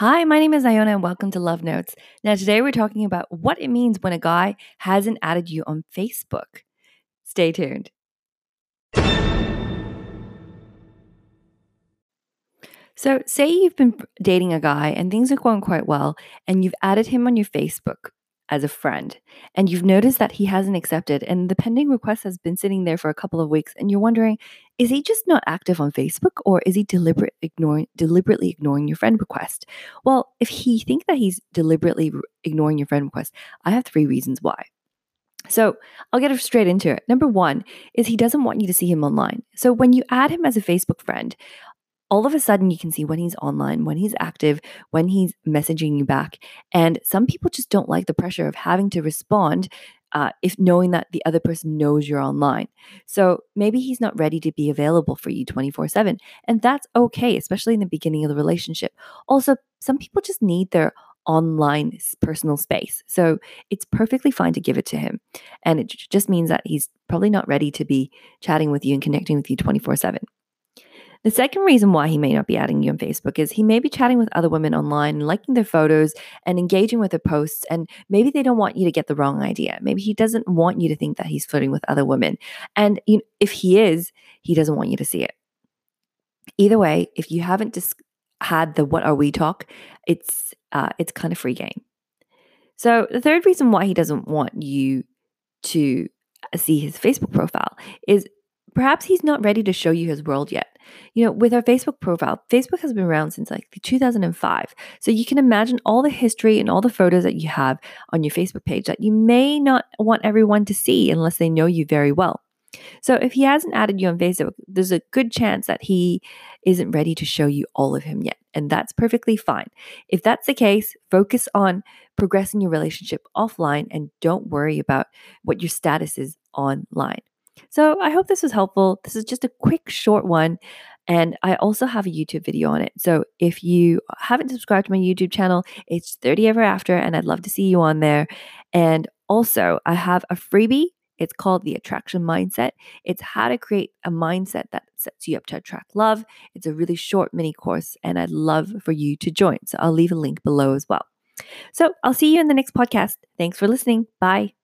Hi, my name is Iona and welcome to Love Notes. Now, today we're talking about what it means when a guy hasn't added you on Facebook. Stay tuned. So, say you've been dating a guy and things are going quite well, and you've added him on your Facebook as a friend, and you've noticed that he hasn't accepted, and the pending request has been sitting there for a couple of weeks, and you're wondering, is he just not active on Facebook, or is he deliberate ignoring deliberately ignoring your friend request? Well, if he think that he's deliberately ignoring your friend request, I have three reasons why. So I'll get straight into it. Number one is he doesn't want you to see him online. So when you add him as a Facebook friend, all of a sudden you can see when he's online, when he's active, when he's messaging you back. And some people just don't like the pressure of having to respond uh, if knowing that the other person knows you're online. So maybe he's not ready to be available for you 24 7. And that's okay, especially in the beginning of the relationship. Also, some people just need their online personal space. So it's perfectly fine to give it to him. And it just means that he's probably not ready to be chatting with you and connecting with you 24 7. The second reason why he may not be adding you on Facebook is he may be chatting with other women online, liking their photos and engaging with their posts. And maybe they don't want you to get the wrong idea. Maybe he doesn't want you to think that he's flirting with other women. And you know, if he is, he doesn't want you to see it. Either way, if you haven't dis- had the what are we talk, it's uh, it's kind of free game. So the third reason why he doesn't want you to see his Facebook profile is perhaps he's not ready to show you his world yet. You know, with our Facebook profile, Facebook has been around since like 2005. So you can imagine all the history and all the photos that you have on your Facebook page that you may not want everyone to see unless they know you very well. So if he hasn't added you on Facebook, there's a good chance that he isn't ready to show you all of him yet. And that's perfectly fine. If that's the case, focus on progressing your relationship offline and don't worry about what your status is online. So I hope this was helpful. This is just a quick, short one. And I also have a YouTube video on it. So if you haven't subscribed to my YouTube channel, it's 30 Ever After, and I'd love to see you on there. And also, I have a freebie. It's called the Attraction Mindset. It's how to create a mindset that sets you up to attract love. It's a really short mini course, and I'd love for you to join. So I'll leave a link below as well. So I'll see you in the next podcast. Thanks for listening. Bye.